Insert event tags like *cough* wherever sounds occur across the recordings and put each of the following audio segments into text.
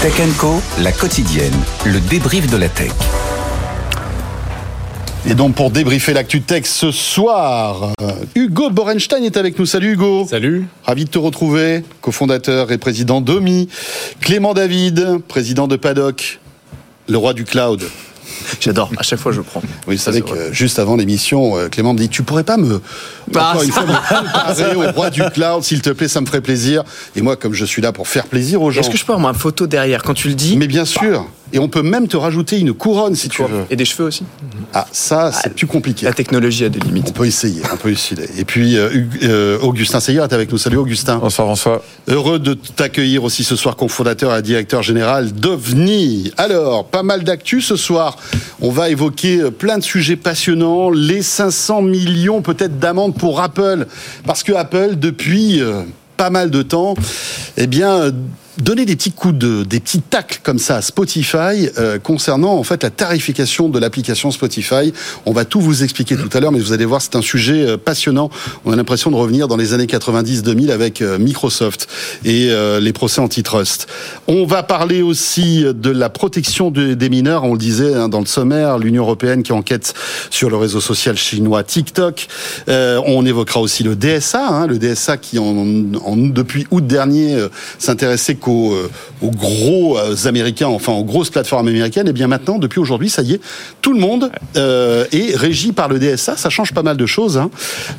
Tech Co, la quotidienne, le débrief de la tech. Et donc pour débriefer l'actu tech ce soir, euh, Hugo Borenstein est avec nous. Salut Hugo. Salut. Ravi de te retrouver, cofondateur et président d'OMI. Clément David, président de Paddock, le roi du cloud. J'adore. À chaque fois, je prends. Oui, vous savez que juste avant l'émission, euh, Clément me dit Tu pourrais pas me. Bah, encore une fois, me comparer au roi du cloud, s'il te plaît, ça me ferait plaisir. Et moi, comme je suis là pour faire plaisir aux gens. Est-ce que je peux avoir ma photo derrière? Quand tu le dis? Mais bien sûr. Et on peut même te rajouter une couronne si tu veux. Et des cheveux aussi Ah, ça, c'est plus compliqué. La technologie a des limites. On peut essayer, on peut essayer. Et puis, euh, euh, Augustin Seyer est avec nous. Salut Augustin. Bonsoir, François. Heureux de t'accueillir aussi ce soir, cofondateur et directeur général d'OVNI. Alors, pas mal d'actu ce soir. On va évoquer euh, plein de sujets passionnants. Les 500 millions peut-être d'amendes pour Apple. Parce que Apple, depuis euh, pas mal de temps, eh bien... Donner des petits coups de, des petits tacles comme ça à Spotify euh, concernant en fait la tarification de l'application Spotify. On va tout vous expliquer tout à l'heure, mais vous allez voir, c'est un sujet euh, passionnant. On a l'impression de revenir dans les années 90-2000 avec euh, Microsoft et euh, les procès antitrust. On va parler aussi de la protection de- des mineurs. On le disait hein, dans le sommaire, l'Union européenne qui enquête sur le réseau social chinois TikTok. Euh, on évoquera aussi le DSA, hein, le DSA qui en, en- depuis août dernier s'intéressait euh, aux gros euh, américains, enfin aux grosses plateformes américaines. Et bien maintenant, depuis aujourd'hui, ça y est, tout le monde euh, est régi par le DSA. Ça change pas mal de choses. hein.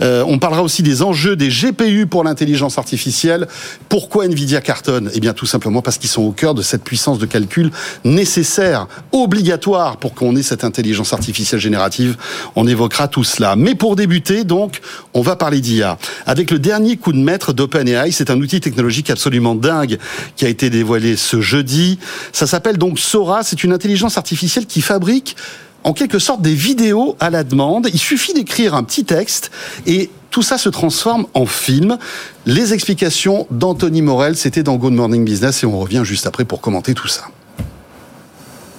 On parlera aussi des enjeux des GPU pour l'intelligence artificielle. Pourquoi Nvidia cartonne? Eh bien, tout simplement parce qu'ils sont au cœur de cette puissance de calcul nécessaire, obligatoire pour qu'on ait cette intelligence artificielle générative. On évoquera tout cela. Mais pour débuter, donc, on va parler d'IA. Avec le dernier coup de maître d'OpenAI, c'est un outil technologique absolument dingue qui a été dévoilé ce jeudi. Ça s'appelle donc Sora. C'est une intelligence artificielle qui fabrique en quelque sorte des vidéos à la demande. Il suffit d'écrire un petit texte et tout ça se transforme en film. Les explications d'Anthony Morel, c'était dans Good Morning Business et on revient juste après pour commenter tout ça.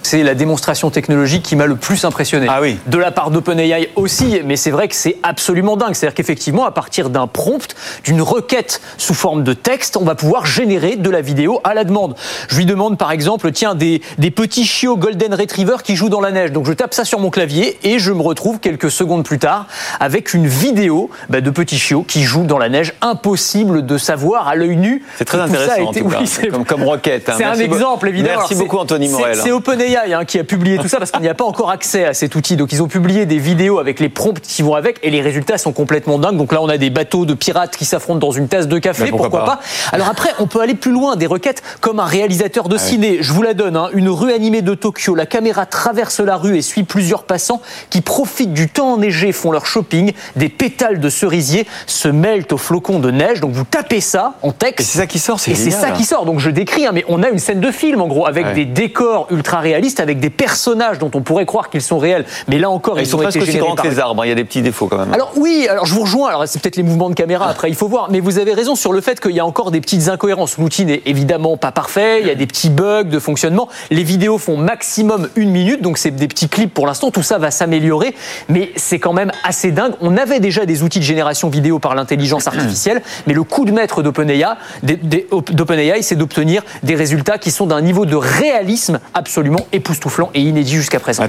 C'est la démonstration technologique qui m'a le plus impressionné. Ah oui. De la part d'OpenAI aussi, mais c'est vrai que c'est absolument dingue. C'est-à-dire qu'effectivement, à partir d'un prompt, d'une requête sous forme de texte, on va pouvoir générer de la vidéo à la demande. Je lui demande par exemple, tiens, des, des petits chiots Golden Retriever qui jouent dans la neige. Donc je tape ça sur mon clavier et je me retrouve quelques secondes plus tard avec une vidéo bah, de petits chiots qui jouent dans la neige. Impossible de savoir à l'œil nu. C'est très intéressant en été- tout *laughs* cas, Oui, comme, comme requête. hein. c'est un exemple, évidemment. Merci Alors, beaucoup Anthony Morel. C'est OpenAI hein, qui a publié tout ça parce qu'il n'y a pas encore accès à cet outil. Donc ils ont publié des vidéos avec les prompts qui vont avec et les résultats sont complètement dingues. Donc là on a des bateaux de pirates qui s'affrontent dans une tasse de café, pourquoi pourquoi, pas pas? Alors après on peut aller plus loin, des requêtes comme un réalisateur Ah de ciné. Je vous la donne, hein, une rue animée de Tokyo. La caméra traverse la rue et suit plusieurs passants qui profitent du temps enneigé, font leur shopping. Des pétales de cerisier se mêlent aux flocons de neige. Donc vous tapez ça en texte. Et c'est ça qui sort, c'est Et c'est ça qui sort. Donc je décris, hein, mais on a une scène de film en gros avec Ouais. des décors ultra réalistes, avec des personnages dont on pourrait croire qu'ils sont réels. Mais là encore, Ils ils, sont ont presque aussi grands que les arbres. hein. Il y a des petits défauts quand même. alors oui, alors je vous rejoins. Alors c'est peut-être les mouvements de caméra. Après, il faut voir. Mais vous avez raison sur le fait qu'il y a encore des petites incohérences. L'outil n'est évidemment pas parfait. Il y a des petits bugs de fonctionnement. Les vidéos font maximum une minute, donc c'est des petits clips pour l'instant. Tout ça va s'améliorer, mais c'est quand même assez dingue. On avait déjà des outils de génération vidéo par l'intelligence *clears throat* artificielle, mais le coup de maître d'OpenAI, d'OpenAI, c'est d'obtenir des résultats qui sont d'un niveau de réalisme absolument époustouflant et inédit jusqu'à présent.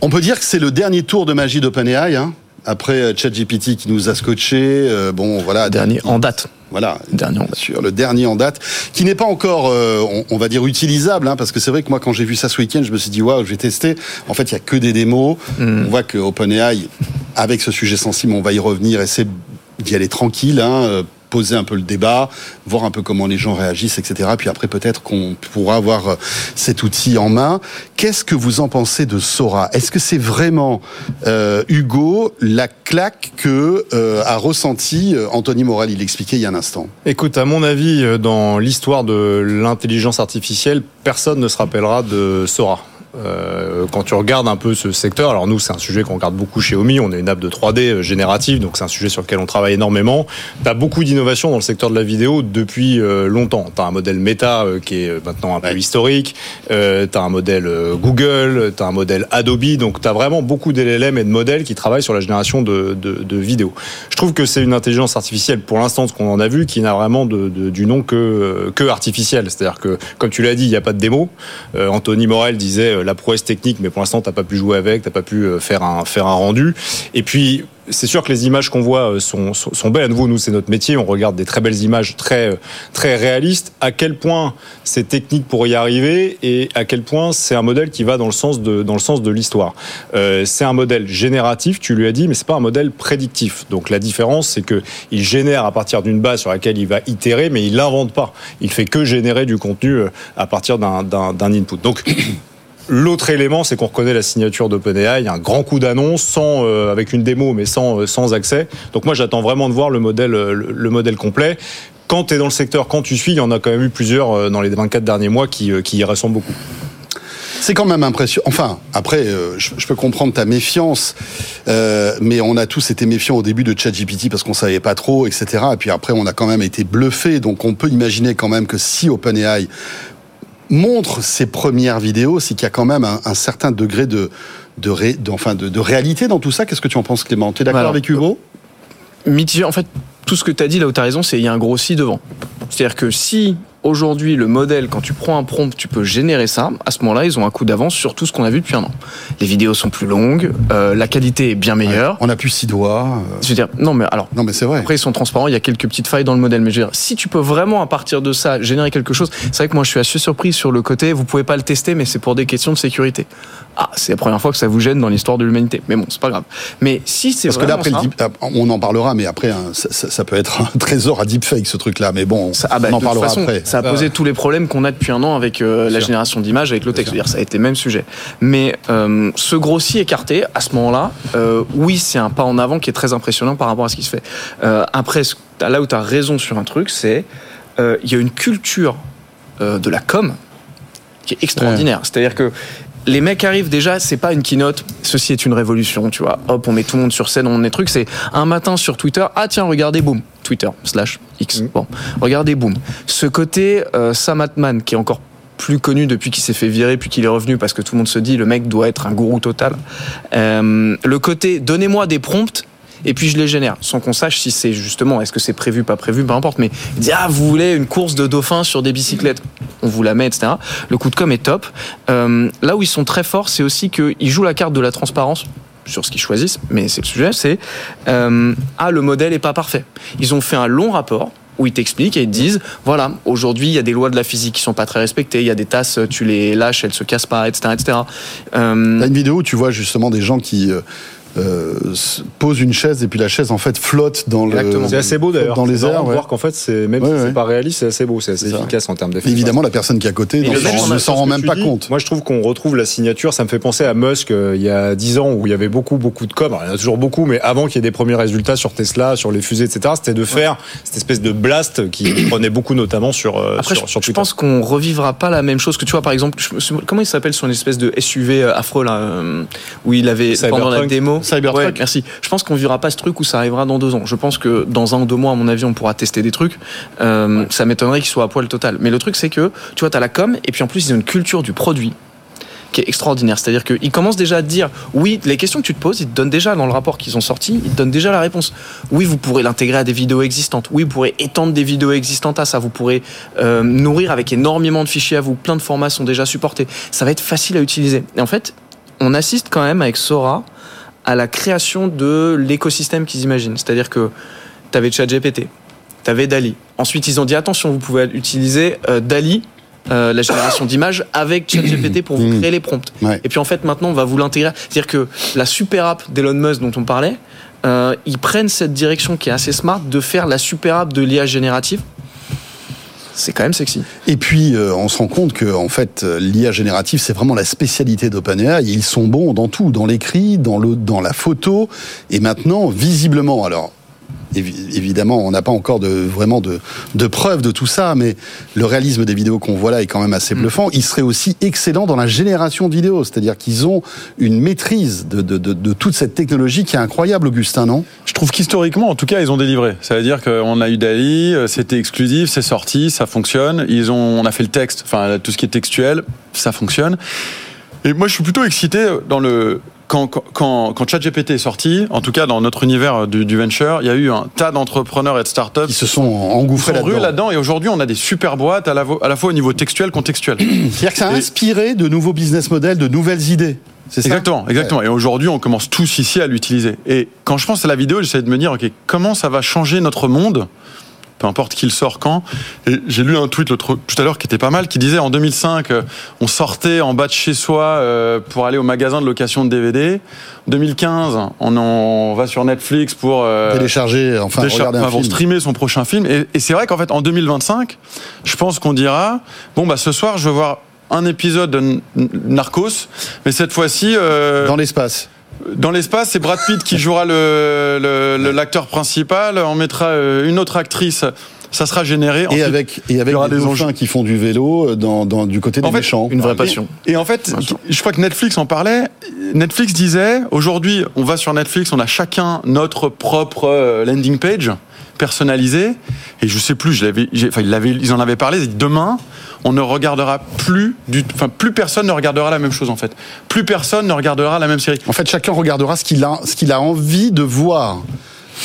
On peut dire que c'est le dernier tour de magie d'OpenAI. Hein après euh, ChatGPT qui nous a scotché, euh, bon voilà, Dernier en date. Voilà, Dernier en bien date. sûr, le dernier en date, qui n'est pas encore, euh, on, on va dire, utilisable, hein, parce que c'est vrai que moi, quand j'ai vu ça ce week-end, je me suis dit, waouh, je vais tester. En fait, il y a que des démos. Hmm. On voit que OpenAI, avec ce sujet sensible, on va y revenir, essaie d'y aller tranquille, hein, poser un peu le débat, voir un peu comment les gens réagissent, etc. Puis après, peut-être qu'on pourra avoir euh, cet outil en main. Qu'est-ce que vous en pensez de Sora? Est-ce que c'est vraiment, euh, Hugo, la claque que euh, a ressenti Anthony Morel? Il l'expliquait il y a un instant. Écoute, à mon avis, dans l'histoire de l'intelligence artificielle, personne ne se rappellera de Sora. Euh, quand tu regardes un peu ce secteur, alors nous c'est un sujet qu'on regarde beaucoup chez Omi, on est une app de 3D euh, générative, donc c'est un sujet sur lequel on travaille énormément. Tu as beaucoup d'innovations dans le secteur de la vidéo depuis euh, longtemps. Tu as un modèle Meta qui est maintenant un peu historique, tu as un modèle Google, tu as un modèle Adobe, donc tu as vraiment beaucoup d'LLM et de modèles qui travaillent sur la génération de, de, de vidéos. Je trouve que c'est une intelligence artificielle pour l'instant, ce qu'on en a vu, qui n'a vraiment de, de- du nom que, que artificiel. C'est-à-dire que, comme tu l'as dit, il n'y a pas de démo. Euh, Anthony Morel disait la prouesse technique, mais pour l'instant, t'as pas pu jouer avec, t'as pas pu euh, faire un, faire un rendu. Et puis, c'est sûr que les images qu'on voit euh, sont, sont, belles. À nouveau, nous, c'est notre métier. On regarde des très belles images très, euh, très réalistes. À quel point c'est technique pour y arriver et à quel point c'est un modèle qui va dans le sens de, dans le sens de l'histoire. C'est un modèle génératif, tu lui as dit, mais c'est pas un modèle prédictif. Donc la différence, c'est que il génère à partir d'une base sur laquelle il va itérer, mais il l'invente pas. Il fait que générer du contenu à partir d'un input. Donc L'autre élément, c'est qu'on reconnaît la signature d'OpenAI, un grand coup d'annonce, sans euh, avec une démo, mais sans euh, sans accès. Donc moi, j'attends vraiment de voir le modèle euh, le, le modèle complet. Quand tu es dans le secteur, quand tu suis, il y en a quand même eu plusieurs dans les 24 derniers mois qui, qui y ressemblent beaucoup. C'est quand même impressionnant. Enfin, après, je, peux comprendre ta méfiance, mais on a tous été méfiants au début de ChatGPT parce qu'on savait pas trop, etc. Et puis après, on a quand même été bluffé. Donc, on peut imaginer quand même que si OpenAI montre ses premières vidéos, c'est qu'il y a quand même un, un certain degré de de, ré, de- enfin de, de réalité dans tout ça. Qu'est-ce que tu en penses, Clément? Tu es d'accord avec Hugo? mitigé. En fait, tout ce que tu as dit là où tu as raison, c'est il y a un gros si devant. C'est-à-dire que si aujourd'hui le modèle, quand tu prends un prompt, tu peux générer ça, à ce moment-là, ils ont un coup d'avance sur tout ce qu'on a vu depuis un an. Les vidéos sont plus longues, euh, la qualité est bien meilleure. On a plus six doigts. euh, Je veux dire, non mais alors. Non, mais c'est vrai. Après, ils sont transparents, il y a quelques petites failles dans le modèle. Mais je veux dire, si tu peux vraiment, à partir de ça, générer quelque chose, c'est vrai que moi, je suis assez surpris sur le côté, vous pouvez pas le tester, mais c'est pour des questions de sécurité. Ah, c'est la première fois que ça vous gêne dans l'histoire de l'humanité. Mais bon, c'est pas grave. Mais si c'est Parce que là, vraiment après, le ça, deep- ah, on en parlera, mais après, hein, ça, ça- ça peut être un *laughs* trésor à deepfake, ce truc-là. Mais bon, Ça, ah bah, on en de toute parlera façon, après. Ça a posé tous les problèmes qu'on a depuis un an avec euh, la sûr. génération d'images, avec le texte. Dire, ça a été le même sujet. Mais euh, ce grossi écarté, à ce moment-là, euh, oui, c'est un pas en avant qui est très impressionnant par rapport à ce qui se fait. Euh, après, là où tu as raison sur un truc, c'est euh, il y a une culture euh, de la com qui est extraordinaire. C'est-à-dire que les mecs arrivent déjà, c'est pas une keynote, ceci est une révolution, tu vois. Hop, on met tout le monde sur scène, on est truc, c'est un matin sur Twitter, ah tiens, regardez, boum, Twitter, slash X. Bon, regardez, boum. Ce côté euh, Sam Altman, qui est encore plus connu depuis qu'il s'est fait virer puis qu'il est revenu parce que tout le monde se dit le mec doit être un gourou total. Euh, le côté donnez-moi des prompts et puis je les génère. Sans qu'on sache si c'est justement est-ce que c'est prévu pas prévu peu importe mais dit ah vous voulez une course de dauphins sur des bicyclettes? On vous la met etc le coup de com est top. Euh, là où ils sont très forts c'est aussi qu'ils jouent la carte de la transparence sur ce qu'ils choisissent mais c'est le sujet c'est euh, ah le modèle est pas parfait. Ils ont fait un long rapport où ils t'expliquent et ils te disent voilà aujourd'hui il y a des lois de la physique qui sont pas très respectées il y a des tasses tu les lâches elles se cassent pas etc etc Euh, T'as une vidéo où tu vois justement des gens qui euh, se posent une chaise et puis la chaise en fait flotte dans le. Exactement. C'est assez beau d'ailleurs. Dans les airs. ouais. voir qu'en fait, c'est même Ouais, si ouais. c'est pas réaliste, c'est assez beau, c'est assez efficace en termes d'effets. Évidemment, la personne qui est à côté le ne s'en rend même pas dis, compte. Moi, je trouve qu'on retrouve la signature. Ça me fait penser à Musk euh, il y a 10 ans où il y avait beaucoup, beaucoup de com. Alors, il y en a toujours beaucoup, mais avant qu'il y ait des premiers résultats sur Tesla, sur les fusées, etc., c'était de faire cette espèce de blast qui *clears throat* prenait beaucoup, notamment sur, euh, Après, sur, je, sur pense qu'on revivra pas la même chose que tu vois, par exemple, je comment il s'appelle son espèce de SUV affreux là, où il avait pendant la démo? Cybertruck. Ouais, merci. Je pense qu'on verra pas ce truc où ça arrivera dans deux ans. Je pense que dans un ou deux mois, à mon avis, on pourra tester des trucs. Euh, Ça m'étonnerait qu'il soit à poil total. Mais le truc, c'est que tu vois, t'as la com et puis en plus, ils ont une culture du produit qui est extraordinaire. C'est-à-dire qu'ils commencent déjà à te dire, oui, les questions que tu te poses, ils te donnent déjà dans le rapport qu'ils ont sorti, ils te donnent déjà la réponse. Oui, vous pourrez l'intégrer à des vidéos existantes. Oui, vous pourrez étendre des vidéos existantes à ça. Vous pourrez euh, nourrir avec énormément de fichiers à vous. Plein de formats sont déjà supportés. Ça va être facile à utiliser. Et en fait, on assiste quand même avec Sora à la création de l'écosystème qu'ils imaginent. C'est-à-dire que tu avais ChatGPT, tu avais Dali. Ensuite, ils ont dit attention, vous pouvez utiliser euh, Dali, euh, la génération d'images, avec ChatGPT pour vous *coughs* créer les prompts. Ouais. Et puis en fait, maintenant, on va vous l'intégrer. C'est-à-dire que la super app d'Elon Musk dont on parlait, euh, ils prennent cette direction qui est assez smart de faire la super app de l'IA générative. C'est quand même sexy. Et puis, euh, on se rend compte que en fait, l'IA générative, c'est vraiment la spécialité d'OpenAI. Ils sont bons dans tout, dans l'écrit, dans dans la photo, et maintenant, visiblement, alors. Évi- évidemment, on n'a pas encore de, vraiment de, de preuves de tout ça, mais le réalisme des vidéos qu'on voit là est quand même assez bluffant. Ils seraient aussi excellents dans la génération de vidéos, c'est-à-dire qu'ils ont une maîtrise de, de, de, de toute cette technologie qui est incroyable, Augustin, non? Je trouve qu'historiquement, en tout cas, ils ont délivré. Ça veut dire qu'on a eu Dali, euh, c'était exclusif, c'est sorti, ça fonctionne. Ils ont, on a fait le texte, enfin tout ce qui est textuel, ça fonctionne. Et moi, je suis plutôt excité dans le quand, quand, quand, quand ChatGPT est sorti, en tout cas dans notre univers du, du venture, il y a eu un tas d'entrepreneurs et de startups Qui se sont engouffrés là-dedans. là-dedans. Et aujourd'hui, on a des super boîtes à la, vo- à la fois au niveau textuel, contextuel. *clears throat* C'est-à-dire que ça a Et- inspiré de nouveaux business models, de nouvelles idées. C'est ça Exactement, exactement. Et aujourd'hui, on commence tous ici à l'utiliser. Et quand je pense à la vidéo, j'essaie de me dire, ok, comment ça va changer notre monde peu importe qui le sort quand. Et j'ai lu un tweet tout à l'heure qui était pas mal, qui disait en 2005, euh, on sortait en bas de chez soi euh, pour aller au magasin de location de DVD. 2015, on, en- va sur Netflix pour euh, Télécharger, enfin, regarder un enfin, pour film. streamer son prochain film. Et, et c'est vrai qu'en fait, en 2025, je pense qu'on dira bon, bah, ce soir, je veux voir un épisode de Narcos, mais cette fois-ci, euh, Dans l'espace. Dans l'espace, c'est Brad Pitt qui jouera le- le- le- l'acteur principal. On mettra euh, une autre actrice. Ça sera généré. Et avec, et avec il y aura des des qui font du vélo dans, dans, du côté des En fait, méchants. Une vraie passion. Et en fait, je crois que Netflix en parlait. Netflix disait aujourd'hui, on va sur Netflix, on a chacun notre propre euh, landing page personnalisé. Et je sais plus, je l'avais, j'ai- enfin, ils, en avaient parlé. Demain, on ne regardera plus du, enfin, plus personne ne regardera la même chose en fait. Plus personne ne regardera la même série. En fait, chacun regardera ce qu'il a, ce qu'il a envie de voir.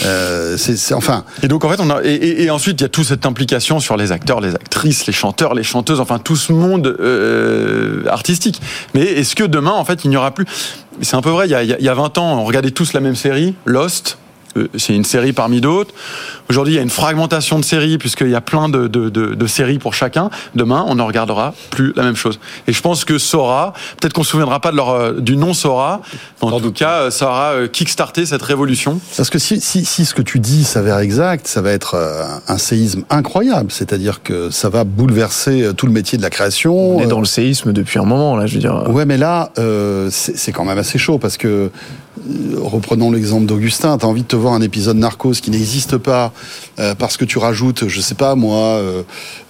Euh, c'est, enfin, Et donc en fait, on a et, et- et ensuite il y a toute cette implication sur les acteurs, les actrices, les chanteurs, les chanteuses, enfin tout ce monde euh, artistique. Mais est-ce que demain, en fait, il n'y aura plus? C'est un peu vrai. Il y, a, il y a- il y a 20 ans, on regardait tous la même série, Lost. Euh, C'est une série parmi d'autres. Aujourd'hui, il y a une fragmentation de séries puisqu'il y a plein de, de- de- de séries pour chacun. Demain, on ne regardera plus la même chose. Et je pense que Sora, peut-être qu'on se souviendra pas de leur, euh, du nom Sora. En tout cas, ça aura euh, kickstarté cette révolution. parce que si, si, si ce que tu dis s'avère exact, ça va être un séisme incroyable. C'est-à-dire que ça va bouleverser tout le métier de la création. On est dans le séisme depuis un moment, là, je veux dire. Ouais, mais là, euh, c'est quand même assez chaud parce que, reprenons l'exemple d'Augustin, tu as envie de te voir un épisode Narcos qui n'existe pas euh, parce que tu rajoutes, je sais pas moi, euh,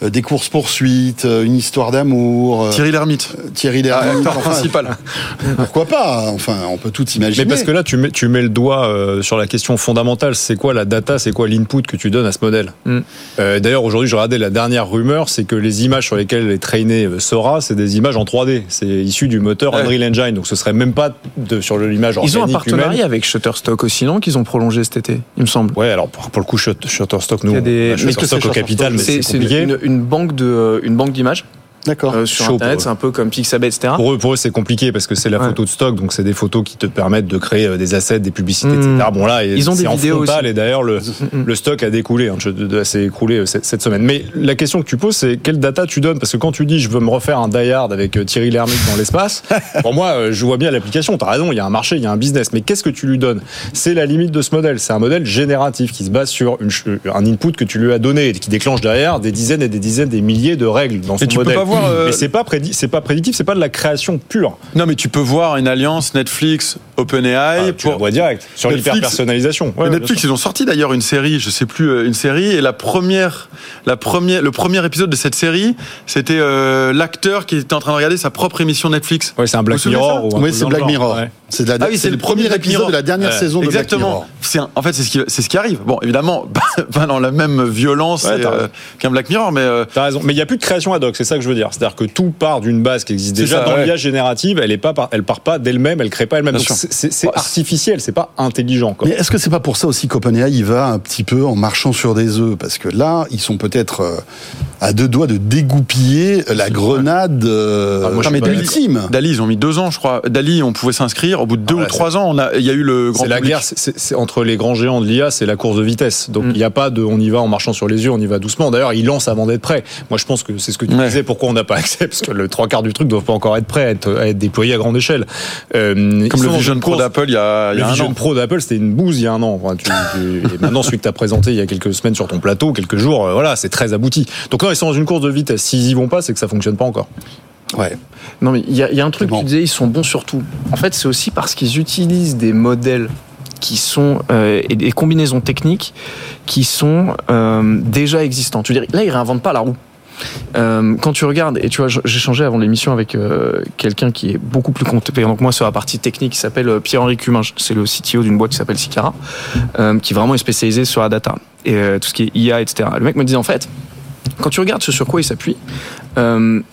euh, des courses-poursuites, euh, une histoire d'amour, euh, Thierry Lhermitte, Thierry Lhermitte, enfin, principal. *laughs* pourquoi pas Enfin, on peut tout imaginer. Mais parce que là, tu mets, tu mets le doigt euh, sur la question fondamentale. C'est quoi la data C'est quoi l'input que tu donnes à ce modèle? Mm. Euh, D'ailleurs, aujourd'hui, je regardais la dernière rumeur, c'est que les images sur lesquelles est traîné euh, Sora, c'est des images en 3D. C'est issu du moteur Ouais. Unreal Engine. Donc, ce serait même pas de, sur l'image organique Ils ont un partenariat humaine. avec Shutterstock aussi, non Qu'ils ont prolongé cet été, il me semble. Ouais, alors pour, pour le coup, Shut- Shutterstock, nous, des- on a Shutterstock au capital, mais c'est une, une banque de, euh, une banque d'images D'accord. euh, sur chaud Internet. C'est un peu comme Pixabay, etc. Pour eux, pour eux, c'est compliqué parce que c'est la Ouais. photo de stock, donc c'est des photos qui te permettent de créer euh, des assets, des publicités, Mmh. etc. Bon là, Ils ont des en vidéos frontal aussi. et d'ailleurs le, *laughs* Mmh. le stock a découlé, hein, je- de- de- s'est écoulé euh, cette, cette semaine. Mais la question que tu poses, c'est quelle data tu donnes? Parce que quand tu dis je veux me refaire un Die Hard avec euh, Thierry Lhermitte dans l'espace, *laughs* pour moi, je vois bien l'application. T'as raison, il y a un marché, il y a un business. Mais qu'est-ce que tu lui donnes? C'est la limite de ce modèle. C'est un modèle génératif qui se base sur une un input que tu lui as donné et qui déclenche derrière des dizaines et des dizaines, des milliers de règles dans son tu peux modèle. Voir, euh, Mais c'est pas prédi- c'est pas prédictif, c'est pas de la création pure. Non, mais tu peux voir une alliance Netflix, OpenAI. Ah, tu pour... vois direct sur. Ouais, Et bien Netflix, ils ont sorti d'ailleurs une série, je sais plus, euh, une série, et la première, la première, le premier épisode de cette série, c'était euh, l'acteur qui était en train de regarder sa propre émission Netflix. Ouais, c'est un Black Mirror. ça ou un Oui, c'est Black. Mirror. Ouais. C'est la- Ah oui, c'est le premier Black épisode Mirror. de la dernière Ouais, saison de Black Exactement. Mirror. C'est un- en fait, c'est ce qui, c'est ce qui arrive. Bon, évidemment, *laughs* pas dans la même violence euh, qu'un Black Mirror, mais euh, T'as raison, mais il n'y a plus de création ad hoc, c'est ça que je veux dire. C'est-à-dire que tout part d'une base qui existe déjà ça, dans ouais. l'IA générative, elle est pas, par- elle part pas d'elle-même, elle crée pas elle-même. C'est- Bah, artificiel, c'est pas intelligent. Quoi. Mais est-ce que c'est pas pour ça aussi qu'OpenAI y va un petit peu en marchant sur des œufs? Parce que là, ils sont peut-être euh, à deux doigts de dégoupiller la grenade euh, Ah, moi, ultime. Dali, ils ont mis deux ans, je crois. Dali, on pouvait s'inscrire. Au bout de deux Ah, ou trois ans, on a, il y a eu le grand C'est la guerre, entre les grands géants de l'IA, c'est la course de vitesse. Donc Mm. il n'y a pas de, on y va en marchant sur les yeux, on y va doucement. D'ailleurs, ils lancent avant d'être prêts. Moi, je pense que c'est ce que tu Ouais. disais. Pourquoi on n'a pas accès? Parce que le trois quarts du truc doivent pas encore être prêt, à être, à être déployé à grande échelle. Euh, Comme le Vision une Pro d'Apple il y a, il y Le a un Vision an. Pro d'Apple, c'était une bouse il y a un an. Enfin, tu- tu- et maintenant, celui que tu as présenté il y a quelques semaines sur ton plateau, quelques jours, euh, voilà, c'est très abouti. Donc non, ils sont dans une course de vitesse. S'ils y vont pas, c'est que ça fonctionne pas encore. Ouais. Non, mais il y, a- il y a un truc, bon. tu disais, ils sont bons sur tout. En fait, c'est aussi parce qu'ils utilisent des modèles qui sont euh, et des combinaisons techniques qui sont euh, déjà existantes. Tu veux dire, là, ils réinventent pas la roue. Euh, quand tu regardes, et tu vois, changé avant l'émission avec euh, quelqu'un qui est beaucoup plus compétent que moi sur la partie technique, qui s'appelle euh, Pierre-Henri Cumin, c'est le CTO d'une boîte qui s'appelle Sicara, euh, qui vraiment est spécialisé sur la data et tout ce qui est IA, etc. Le mec me disait en fait, quand tu regardes ce sur quoi il s'appuie,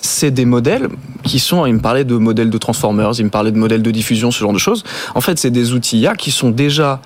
c'est des modèles qui sont, il me parlait de modèles de Transformers, il me parlait de modèles de diffusion, ce genre de choses. En fait, c'est des outils IA qui sont déjà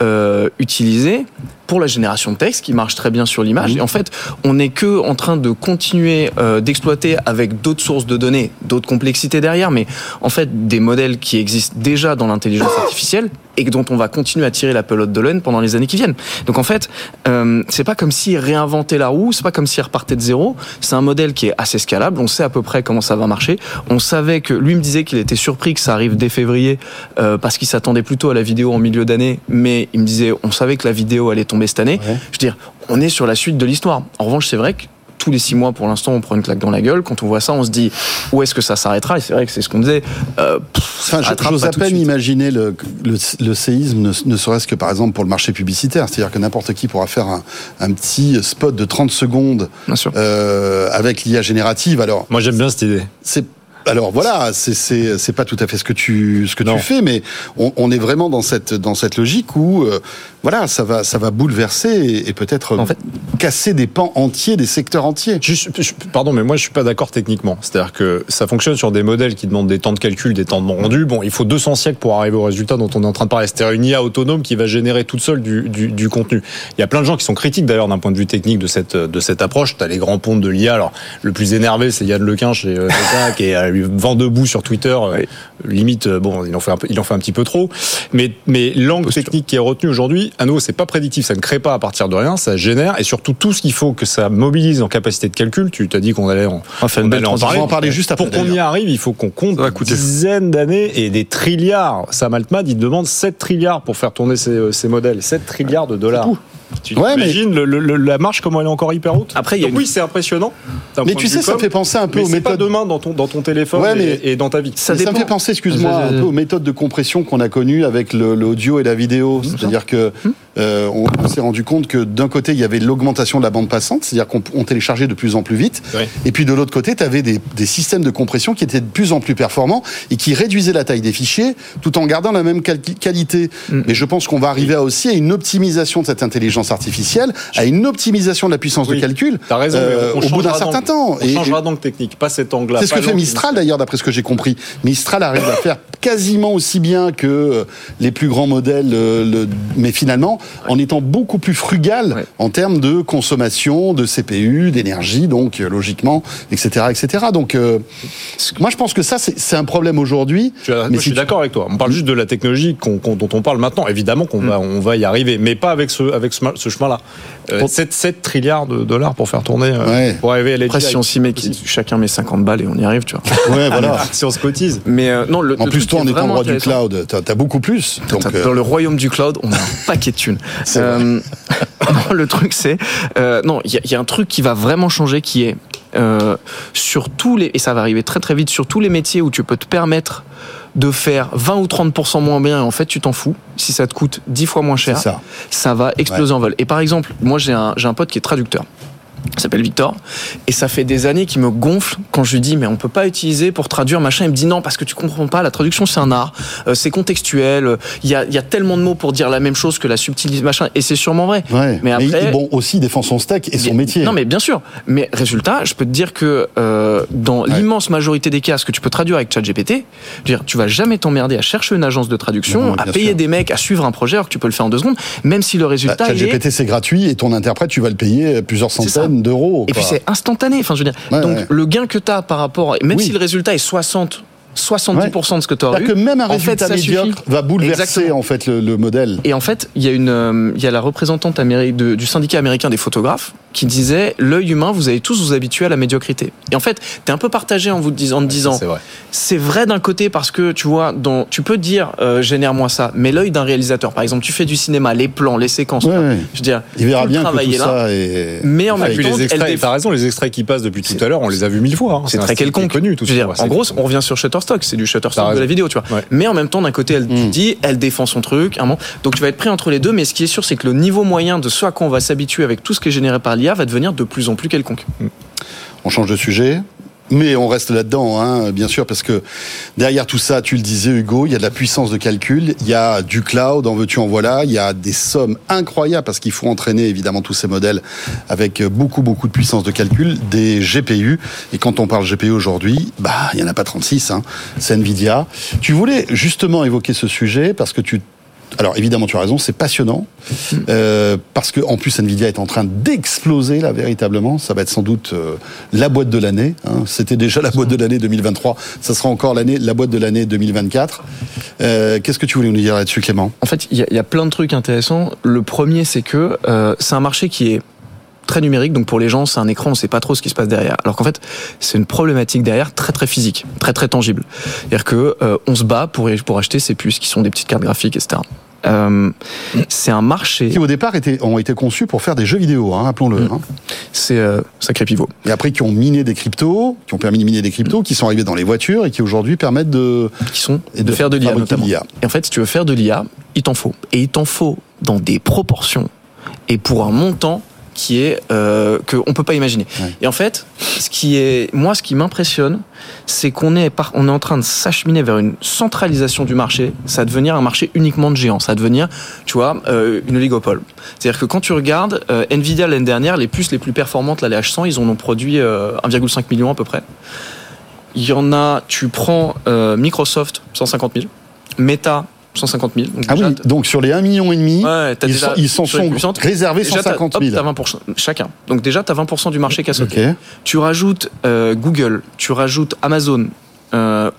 euh, utilisés pour la génération de texte qui marche très bien sur l'image. Et en fait, on n'est que en train de continuer euh, d'exploiter avec d'autres sources de données, d'autres complexités derrière, mais en fait des modèles qui existent déjà dans l'intelligence artificielle et dont on va continuer à tirer la pelote de laine pendant les années qui viennent. Donc en fait, euh, c'est pas comme s'ils réinventaient la roue, c'est pas comme s'ils repartaient de zéro. C'est un modèle qui est assez scalable. On sait à peu près comment ça va marcher. On savait que lui me disait qu'il était surpris que ça arrive dès février euh, parce qu'il s'attendait plutôt à la vidéo en milieu d'année, mais il me disait on savait que la vidéo allait tomber cette année. Ouais. Je veux dire, on est sur la suite de l'histoire. En revanche, c'est vrai que tous les six mois, pour l'instant, on prend une claque dans la gueule. Quand on voit ça, on se dit où est-ce que ça s'arrêtera? Et c'est vrai que c'est ce qu'on disait. Euh, pff, Enfin, je- j'ose à peine imaginer le, le, le séisme, ne, ne serait-ce que par exemple pour le marché publicitaire. C'est-à-dire que n'importe qui pourra faire un, un petit spot de 30 secondes Bien sûr. euh, avec l'IA générative. Alors, Moi, j'aime bien cette idée. c'est alors voilà, c'est pas tout à fait ce que tu ce que Non. tu fais, mais on, on est vraiment dans cette dans cette logique où euh, voilà, ça va ça va bouleverser et, et peut-être En fait- casser des pans entiers, des secteurs entiers. Je suis- je- pardon, mais moi je suis pas d'accord techniquement. C'est-à-dire que ça fonctionne sur des modèles qui demandent des temps de calcul, des temps de rendu. Bon, il faut 200 siècles pour arriver au résultat dont on est en train de parler. C'est-à-dire une IA autonome qui va générer toute seule du, du, du contenu. Il y a plein de gens qui sont critiques d'ailleurs d'un point de vue technique de cette de cette approche. T'as les grands pontes de l'IA. Alors le plus énervé, c'est Yann Lequin chez euh, Meta, qui est euh, lui vent debout sur Twitter. euh, Limite, euh, bon, il en fait un peu, il en fait un petit peu trop. Mais mais l'angle technique qui est retenu aujourd'hui, à nouveau, c'est pas prédictif. Ça ne crée pas à partir de rien. Ça génère et surtout tout ce qu'il faut que ça mobilise en capacité de calcul. Tu t'as dit qu'on allait en, une on belle allait en parler. En parler juste après, Pour qu'on y arrive, il faut qu'on compte coûter. dizaines d'années et des trilliards. Sam Altman, il demande 7 trilliards pour faire tourner ces, euh, ces modèles. 7 trilliards de dollars. Tu Ouais, imagines le- le- le- la marche, comment elle est encore hyper haute Après, Donc une- oui, c'est impressionnant. Mais tu sais, ça com, fait penser un peu mais aux c'est pas méthodes. demain dans ton, dans ton téléphone Ouais, et- mais- et, dans ta vie. Ça me fait penser, excuse-moi, un peu aux méthodes de compression qu'on a connues avec le- l'audio et la vidéo. C'est-à-dire que euh, on, on s'est rendu compte que d'un côté, il y avait l'augmentation de la bande passante, c'est-à-dire qu'on on téléchargeait de plus en plus vite. Et puis de l'autre côté, tu avais des, des systèmes de compression qui étaient de plus en plus performants et qui réduisaient la taille des fichiers tout en gardant la même quali- qualité. Mais je pense qu'on va arriver à aussi à une optimisation de cette intelligence artificielle, à une optimisation de la puissance Oui. de calcul T'as raison, euh, au bout d'un certain temps. On Et- changera d'angle technique, pas cet angle-là. c'est ce que fait Mistral d'ailleurs, d'après ce que j'ai compris. Mistral arrive à faire quasiment aussi bien que euh, les plus grands modèles, euh, le- mais finalement en étant beaucoup plus frugal Ouais. en termes de consommation, de CPU, d'énergie, donc euh, logiquement, etc., etc. Donc euh, moi je pense que ça c'est un problème aujourd'hui. Je suis, moi, Mais je suis tu- d'accord avec toi. On parle juste de la technologie dont on parle maintenant. Évidemment qu'on va, on va y arriver, mais pas avec ce, avec ce, chemin-là. Euh, 7, 7 trilliards de dollars pour faire tourner, euh, Ouais. pour arriver à l'AGI. Après, si on s'y met, qui- chacun met 50 balles et on y arrive, tu vois. Ouais, voilà. *laughs* si on se cotise. Mais euh, non, le, En le plus toi en étant roi du cloud, t'as as beaucoup plus. Donc, euh, Dans le royaume du cloud, on a un *laughs* paquet de thunes. Euh, *laughs* non, le truc, c'est. euh, non, il y, a- il y a un truc qui va vraiment changer qui est. euh, sur tous les. Et ça va arriver très très vite, sur tous les métiers où tu peux te permettre de faire 20 ou 30% moins bien et en fait tu t'en fous si ça te coûte 10 fois moins cher C'est ça. va exploser en vol et par exemple moi j'ai un, j'ai un pote qui est traducteur il s'appelle Victor et ça fait des années qu'il me gonfle quand je lui dis mais on peut pas utiliser pour traduire machin il me dit non parce que tu comprends pas la traduction c'est un art euh, c'est contextuel euh, il y a, il y a tellement de mots pour dire la même chose que la subtilité machin et c'est sûrement vrai Ouais. mais Mais, après bon aussi il défend son steak et son métier. Non, mais bien sûr. Mais résultat, je peux te dire que euh, dans Ouais. l'immense majorité des cas, ce que tu peux traduire avec ChatGPT, dire, tu vas jamais t'emmerder à chercher une agence de traduction, Non, à payer sûr. des mecs, à suivre un projet, alors que tu peux le faire en deux secondes, même si le Bah, résultat est ChatGPT c'est gratuit et ton interprète tu vas le payer plusieurs ça. Centaines d'euros. Et puis c'est instantané. Enfin, je veux dire, Ouais, donc ouais. le gain que tu as par rapport, même Oui. si le résultat est 60, 70% de ce que tu aurais eu. C'est-à-dire que même un en fait, résultat ça suffit. médiocre va bouleverser Exactement. en fait le, le modèle. Et en fait, il y a une, euh, il y a la représentante de- du syndicat américain des photographes qui disait l'œil humain, vous allez tous vous habituer à la médiocrité. Et en fait, t'es un peu partagé en vous disant, en te disant, C'est vrai. c'est vrai d'un côté parce que tu vois, dans, tu peux dire euh, génère-moi ça, mais l'œil d'un réalisateur, par exemple, tu fais du cinéma, les plans, les séquences, Ouais, ouais. je veux dire, Il verra bien que tout là. ça est. Mais en Et même puis temps, les extraits, t'as raison, les extraits qui passent depuis tout à l'heure, on les a vus mille fois. hein. c'est un très quelconque. connu, tout Je veux dire, Ouais, c'est en gros, on revient sur Shutterstock, c'est du Shutterstock de la vidéo, tu vois. Ouais. Mais en même temps, d'un côté, elle Mm. dit, elle défend son truc, un moment. Donc tu vas être pris entre les deux, mais ce qui est sûr, c'est que le niveau moyen de ce à quoi on va s'habituer avec tout ce qui est généré par l'IA va devenir de plus en plus quelconque. On change de sujet. Mais on reste là-dedans, hein, bien sûr, parce que derrière tout ça, tu le disais Hugo, il y a de la puissance de calcul, il y a du cloud, en veux-tu, en voilà, il y a des sommes incroyables parce qu'il faut entraîner évidemment tous ces modèles avec beaucoup beaucoup de puissance de calcul, des GPU. Et quand on parle GPU aujourd'hui, bah il y en a pas 36, hein, c'est Nvidia. Tu voulais justement évoquer ce sujet parce que tu alors évidemment, tu as raison, c'est passionnant euh, parce que en plus Nvidia est en train d'exploser là véritablement. Ça va être sans doute euh, la boîte de l'année. hein. C'était déjà la boîte de l'année 2023. Ça sera encore l'année, la boîte de l'année 2024. Euh, Qu'est-ce que tu voulais nous dire là-dessus, Clément? En fait, il y, y a plein de trucs intéressants. Le premier, c'est que euh, c'est un marché qui est très numérique, donc pour les gens, c'est un écran, on sait pas trop ce qui se passe derrière. Alors qu'en fait, c'est une problématique derrière très très physique, très très tangible. C'est-à-dire que euh, on se bat pour pour acheter ces puces qui sont des petites cartes graphiques, etc. Euh, c'est un marché, Qui au départ étaient, ont été conçus pour faire des jeux vidéo, hein, appelons-le. Mm. hein. c'est euh, sacré pivot. Et après qui ont miné des cryptos, qui ont permis de miner des cryptos, qui sont arrivés dans les voitures et qui aujourd'hui permettent de, qui sont et de, faire de l'IA de notamment. l'IA. Et en fait, si tu veux faire de l'IA, il t'en faut. Et il t'en faut dans des proportions et pour un montant qui est euh, que on peut pas imaginer. Ouais. Et en fait, ce qui est moi, ce qui m'impressionne, c'est qu'on est par- on est en train de s'acheminer vers une centralisation du marché. Ça va devenir un marché uniquement de géants. Ça va devenir, tu vois, euh, une oligopole. C'est-à-dire que quand tu regardes euh, Nvidia l'année dernière, les puces les plus performantes, là, les H100, ils en ont produit euh, 1,5 million à peu près. Il y en a, tu prends euh, Microsoft 150 000, Meta 150 000. Donc Ah déjà, oui, donc sur les 1,5 million, et demi, Ouais, t'as ils, sont, s'en sont réservés déjà, t'as- 150 hop, 000. t'as 20% chacun. Donc déjà, tu as 20% du marché qui a sauté. Tu rajoutes euh, Google, tu rajoutes Amazon. Euh,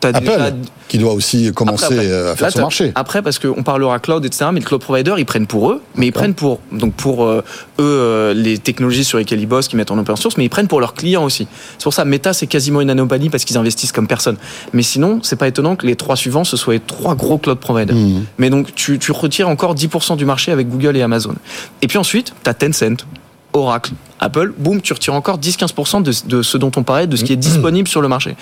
t'as Apple, déjà- qui doit aussi commencer Après, après. euh, à faire Là, son marché. Après, parce qu'on parlera cloud, etc., mais le cloud provider, ils prennent pour eux, mais ils prennent pour, donc pour euh, eux, euh, les technologies sur lesquelles ils bossent, qu'ils mettent en open source, mais ils prennent pour leurs clients aussi. C'est pour ça, Meta, c'est quasiment une anomalie parce qu'ils investissent comme personne. Mais sinon, c'est pas étonnant que les trois suivants, ce soient les trois gros cloud providers. Mhm. Mais donc, tu, tu retires encore 10% du marché avec Google et Amazon. Et puis ensuite, tu as Tencent, Oracle, Apple, boum, tu retires encore 10-15% de, de ce dont on parlait, de ce qui est disponible sur le marché.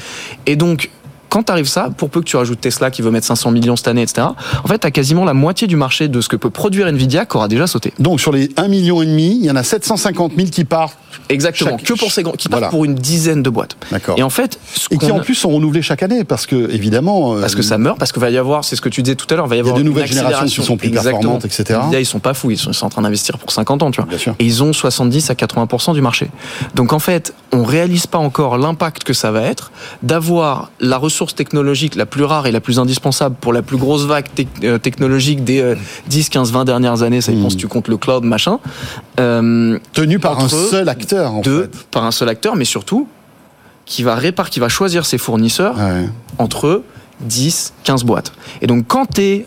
Et donc, quand tu arrives ça, pour peu que tu rajoutes Tesla qui veut mettre 500 millions cette année, etc., en fait, tu as quasiment la moitié du marché de ce que peut produire Nvidia qui aura déjà sauté. Donc sur les 1,5 million, il y en a 750 000 qui partent. Exactement. Chaque- que pour ces grands, qui partent Voilà. pour une dizaine de boîtes. D'accord. Et en fait, ce Et qui en plus sont renouvelés chaque année, parce que évidemment. euh, Parce que ça meurt, parce qu'il va y avoir, c'est ce que tu disais tout à l'heure, va y Il y a avoir de nouvelles générations qui sont plus Exactement. performantes, etc. Nvidia, ils sont pas fous, ils sont, ils sont en train d'investir pour 50 ans, tu vois. Bien sûr. Et ils ont 70 à 80% du marché. Donc en fait, on réalise pas encore l'impact que ça va être d'avoir la ressource technologique la plus rare et la plus indispensable pour la plus grosse vague euh, technologique des euh, 10, 15, 20 dernières années, ça dépend si tu comptes le cloud, machin. Euh, Tenu par un seul acteur, en de, fait. par un seul acteur, mais surtout, qui va répar, qui va choisir ses fournisseurs Ouais. entre 10, 15 boîtes. Et donc, quand tu es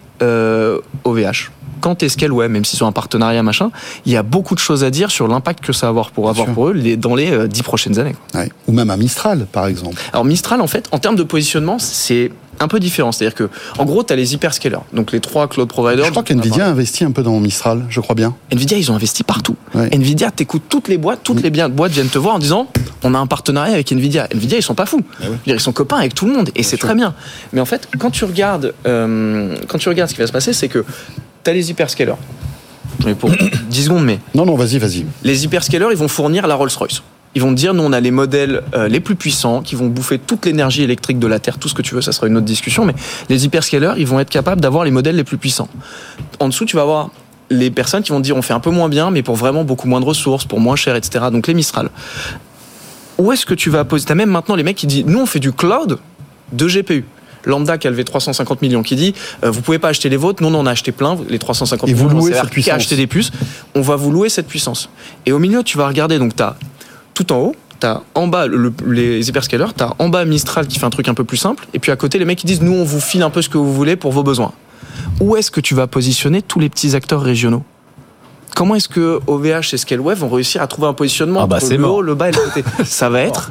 OVH, quand tu es Scaleway, même s'ils sont un partenariat, machin, il y a beaucoup de choses à dire sur l'impact que ça va avoir pour avoir sûr. pour eux les- dans les euh, 10 prochaines années. Ouais. Ou même un Mistral, par exemple. Alors, Mistral, en fait, en termes de positionnement, c'est un peu différent. C'est-à-dire que, en gros, tu as les hyperscalers, donc les trois cloud providers. Je crois qu'NVIDIA a parlé. investi un peu dans Mistral, je crois bien. Nvidia, ils ont investi partout. Ouais. Nvidia, t'écoutes toutes les boîtes, toutes les bien- boîtes viennent te voir en disant on a un partenariat avec Nvidia. Nvidia, ils sont pas fous. Dire, Ils sont copains avec tout le monde et c'est très bien. Mais en fait, quand tu regardes, euh, quand tu regardes ce qui va se passer, c'est que tu as les hyperscalers. Mais pour *coughs* 10 secondes, mais Non, non, vas-y, vas-y. les hyperscalers, ils vont fournir la Rolls-Royce. Ils vont te dire, nous, on a les modèles euh, les plus puissants qui vont bouffer toute l'énergie électrique de la Terre, tout ce que tu veux, ça sera une autre discussion, mais les hyperscalers, ils vont être capables d'avoir les modèles les plus puissants. En dessous, tu vas avoir les personnes qui vont te dire, on fait un peu moins bien, mais pour vraiment beaucoup moins de ressources, pour moins cher, etc. Donc les Mistral. Où est-ce que tu vas poser T'as même maintenant les mecs qui disent, nous, on fait du cloud de GPU. Lambda qui a levé 350 millions qui dit euh, vous pouvez pas acheter les vôtres nous on en a acheté plein les 350 Et vous millions on louez cette puissance. acheter des puces on va vous louer cette puissance et au milieu tu vas regarder donc tu as tout en haut T'as en bas le- les hyperscalers, t'as en bas Mistral qui fait un truc un peu plus simple, et puis à côté les mecs qui disent nous on vous file un peu ce que vous voulez pour vos besoins. Où est-ce que tu vas positionner tous les petits acteurs régionaux? Comment est-ce que OVH et Scaleway vont réussir à trouver un positionnement Ah bah, entre c'est le mort. haut, le bas et le côté? *laughs* Ça va être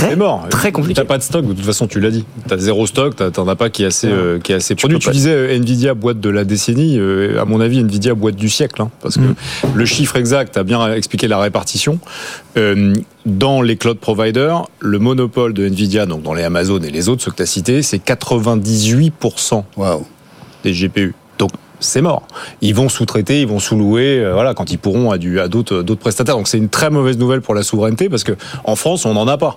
très, C'est mort. très compliqué. T'as pas de stock, de toute façon, tu l'as dit. T'as zéro stock, t'as- t'en as pas qui est assez, Ouais. euh, qui est assez produit. peux Tu pas- disais euh, Nvidia boîte de la décennie. euh, à mon avis, Nvidia boîte du siècle. hein, parce que Mm. le chiffre exact a bien expliqué la répartition. Euh, dans les cloud providers, le monopole de Nvidia, donc dans les Amazon et les autres, ceux que tu as cités, c'est 98% Waouh. des GPU. Donc c'est mort. Ils vont sous-traiter, ils vont sous-louer, euh, voilà, quand ils pourront à, du, à d'autres, d'autres prestataires. Donc c'est une très mauvaise nouvelle pour la souveraineté parce que en France, on n'en a pas.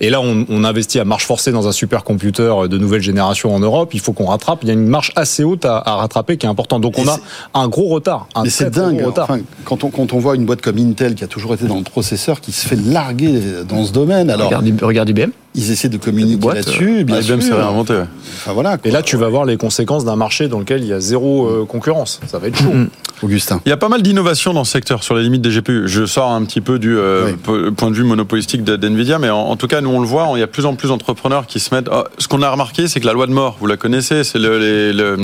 Et là, on, on investit à marche forcée dans un supercomputer de nouvelle génération en Europe. Il faut qu'on rattrape. Il y a une marche assez haute à, à rattraper qui est importante. Donc Et on a un gros retard. Un Mais c'est gros dingue. retard. Enfin, quand, on, quand on voit une boîte comme Intel qui a toujours été dans le processeur, qui se fait larguer dans ce domaine, alors Regarde, regarde IBM. Ils essaient de communiquer là-dessus. Bien IBM s'est réinventé. ouais. Enfin voilà. Et là, tu vas voir les conséquences d'un marché dans lequel il y a zéro euh, concurrence. Ça va être chaud. Mm. Augustin. Il y a pas mal d'innovations dans ce secteur sur les limites des GPU. Je sors un petit peu du euh, Oui. point de vue monopolistique d'NVIDIA, mais en, en tout cas, nous on le voit, il y a de plus en plus d'entrepreneurs qui se mettent. Oh, ce qu'on a remarqué, c'est que la loi de mort, vous la connaissez, c'est le, les- le,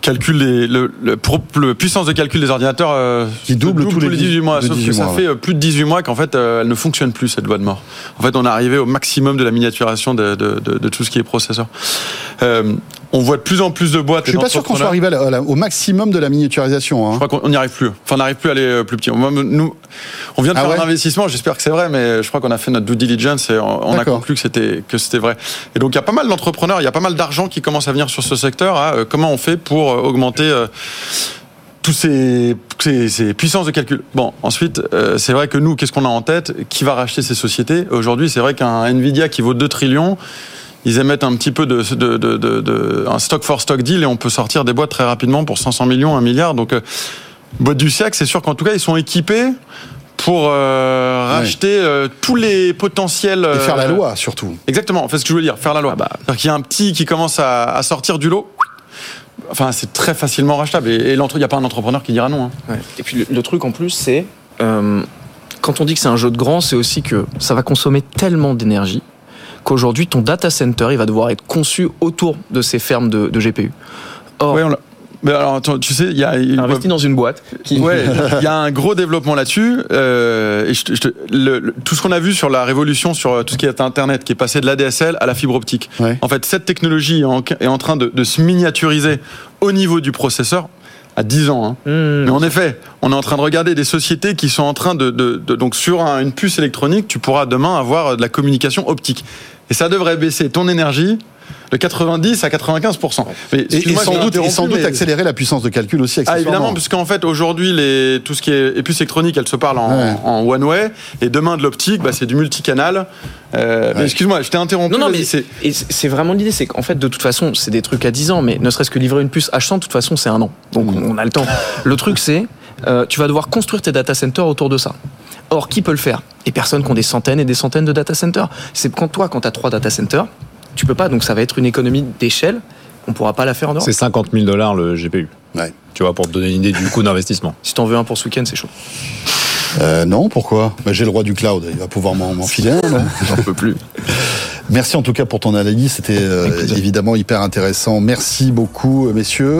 calcul des, le, le, puissance de calcul des ordinateurs euh, Qui double tous les 18 mois. Sauf 18 que ça mois, fait euh, plus de 18 mois qu'en fait, euh, elle ne fonctionne plus cette loi de mort. En fait, on est arrivé au maximum de la miniaturation de, de, de, de tout ce qui est processeur. Euh, on voit de plus en plus de boîtes. Je suis pas sûr qu'on soit arrivé à la- au maximum de la miniaturisation. Je Hein. crois qu'on n'y arrive plus. Enfin, on n'arrive plus à aller euh, plus petit. Moi, Nous, on vient de Ah faire ouais un investissement. J'espère que c'est vrai, mais je crois qu'on a fait notre due diligence et on, on a conclu que c'était que c'était vrai. Et donc, il y a pas mal d'entrepreneurs, il y a pas mal d'argent qui commence à venir sur ce secteur. hein. Euh, comment on fait pour euh, augmenter euh, tous ces, ces, ces puissances de calcul? Bon, ensuite, euh, c'est vrai que nous, qu'est-ce qu'on a en tête? Qui va racheter ces sociétés? Aujourd'hui, c'est vrai qu'un Nvidia qui vaut 2 trillions, ils émettent un petit peu de, de, de, de- de- un stock for stock deal et on peut sortir des boîtes très rapidement pour 500 millions, 1 milliard. Donc, euh, boîte du siècle, c'est sûr qu'en tout cas, ils sont équipés pour euh, racheter euh, tous les potentiels. Et faire la loi surtout. Exactement, en fait, ce que je veux dire, faire la loi. C'est-à-dire qu'il y a un petit qui commence à, à sortir du lot. Enfin, c'est très facilement rachetable. Et, il n'y a pas un entrepreneur qui dira non. hein. Ouais. Et puis le, le truc en plus, c'est euh, quand on dit que c'est un jeu de grand, c'est aussi que ça va consommer tellement d'énergie qu'aujourd'hui ton data center il va devoir être conçu autour de ces fermes de, de GPU. Or, Ouais, on l'a- mais alors, attends, tu sais, il y a. investi dans une boîte qui Ouais, il y a un gros développement là-dessus. euh, et je te- je te- le- le- tout ce qu'on a vu sur la révolution, sur euh, tout ce qui est Internet, qui est passé de l'ADSL à la fibre optique. Ouais. En fait, cette technologie est en, est en train de, de se miniaturiser au niveau du processeur à 10 ans. hein. Hmm. Mais en effet, on est en train de regarder des sociétés qui sont en train de, de- de- donc sur un- une puce électronique, tu pourras demain avoir de la communication optique. Et ça devrait baisser ton énergie de 90 à 95 Mais Et, et sans doute, et sans doute mais- accélérer la puissance de calcul aussi. ah évidemment, puisqu'en fait aujourd'hui les tout ce qui est puces électroniques, elles se parlent en, Ouais. en one way, et demain de l'optique, bah, c'est du multicanal. Euh, Ouais. excuse-moi, je t'ai interrompu. Non, non, mais c'est et vraiment l'idée, c'est qu'en fait, de toute façon, c'est des trucs à 10 ans, mais ne serait-ce que livrer une puce H100, de toute façon, c'est un an. Donc, on a le temps. Le truc, c'est, euh, tu vas devoir construire tes data centers autour de ça. Or, qui peut le faire? Les personnes qui ont des centaines et des centaines de data centers. C'est quand toi, quand tu as trois data centers, tu peux pas, donc ça va être une économie d'échelle, on pourra pas la faire en Europe. C'est 50 000 dollars le GPU. Ouais. Tu vois, pour te donner une idée du coût d'investissement. Si t'en veux un pour ce week-end, c'est chaud. Euh, non, pourquoi? Bah, J'ai le roi du cloud, il va pouvoir m'en m'en filer un. non *laughs* J'en peux plus. Merci en tout cas pour ton analyse, c'était euh, évidemment hyper intéressant. Merci beaucoup, messieurs.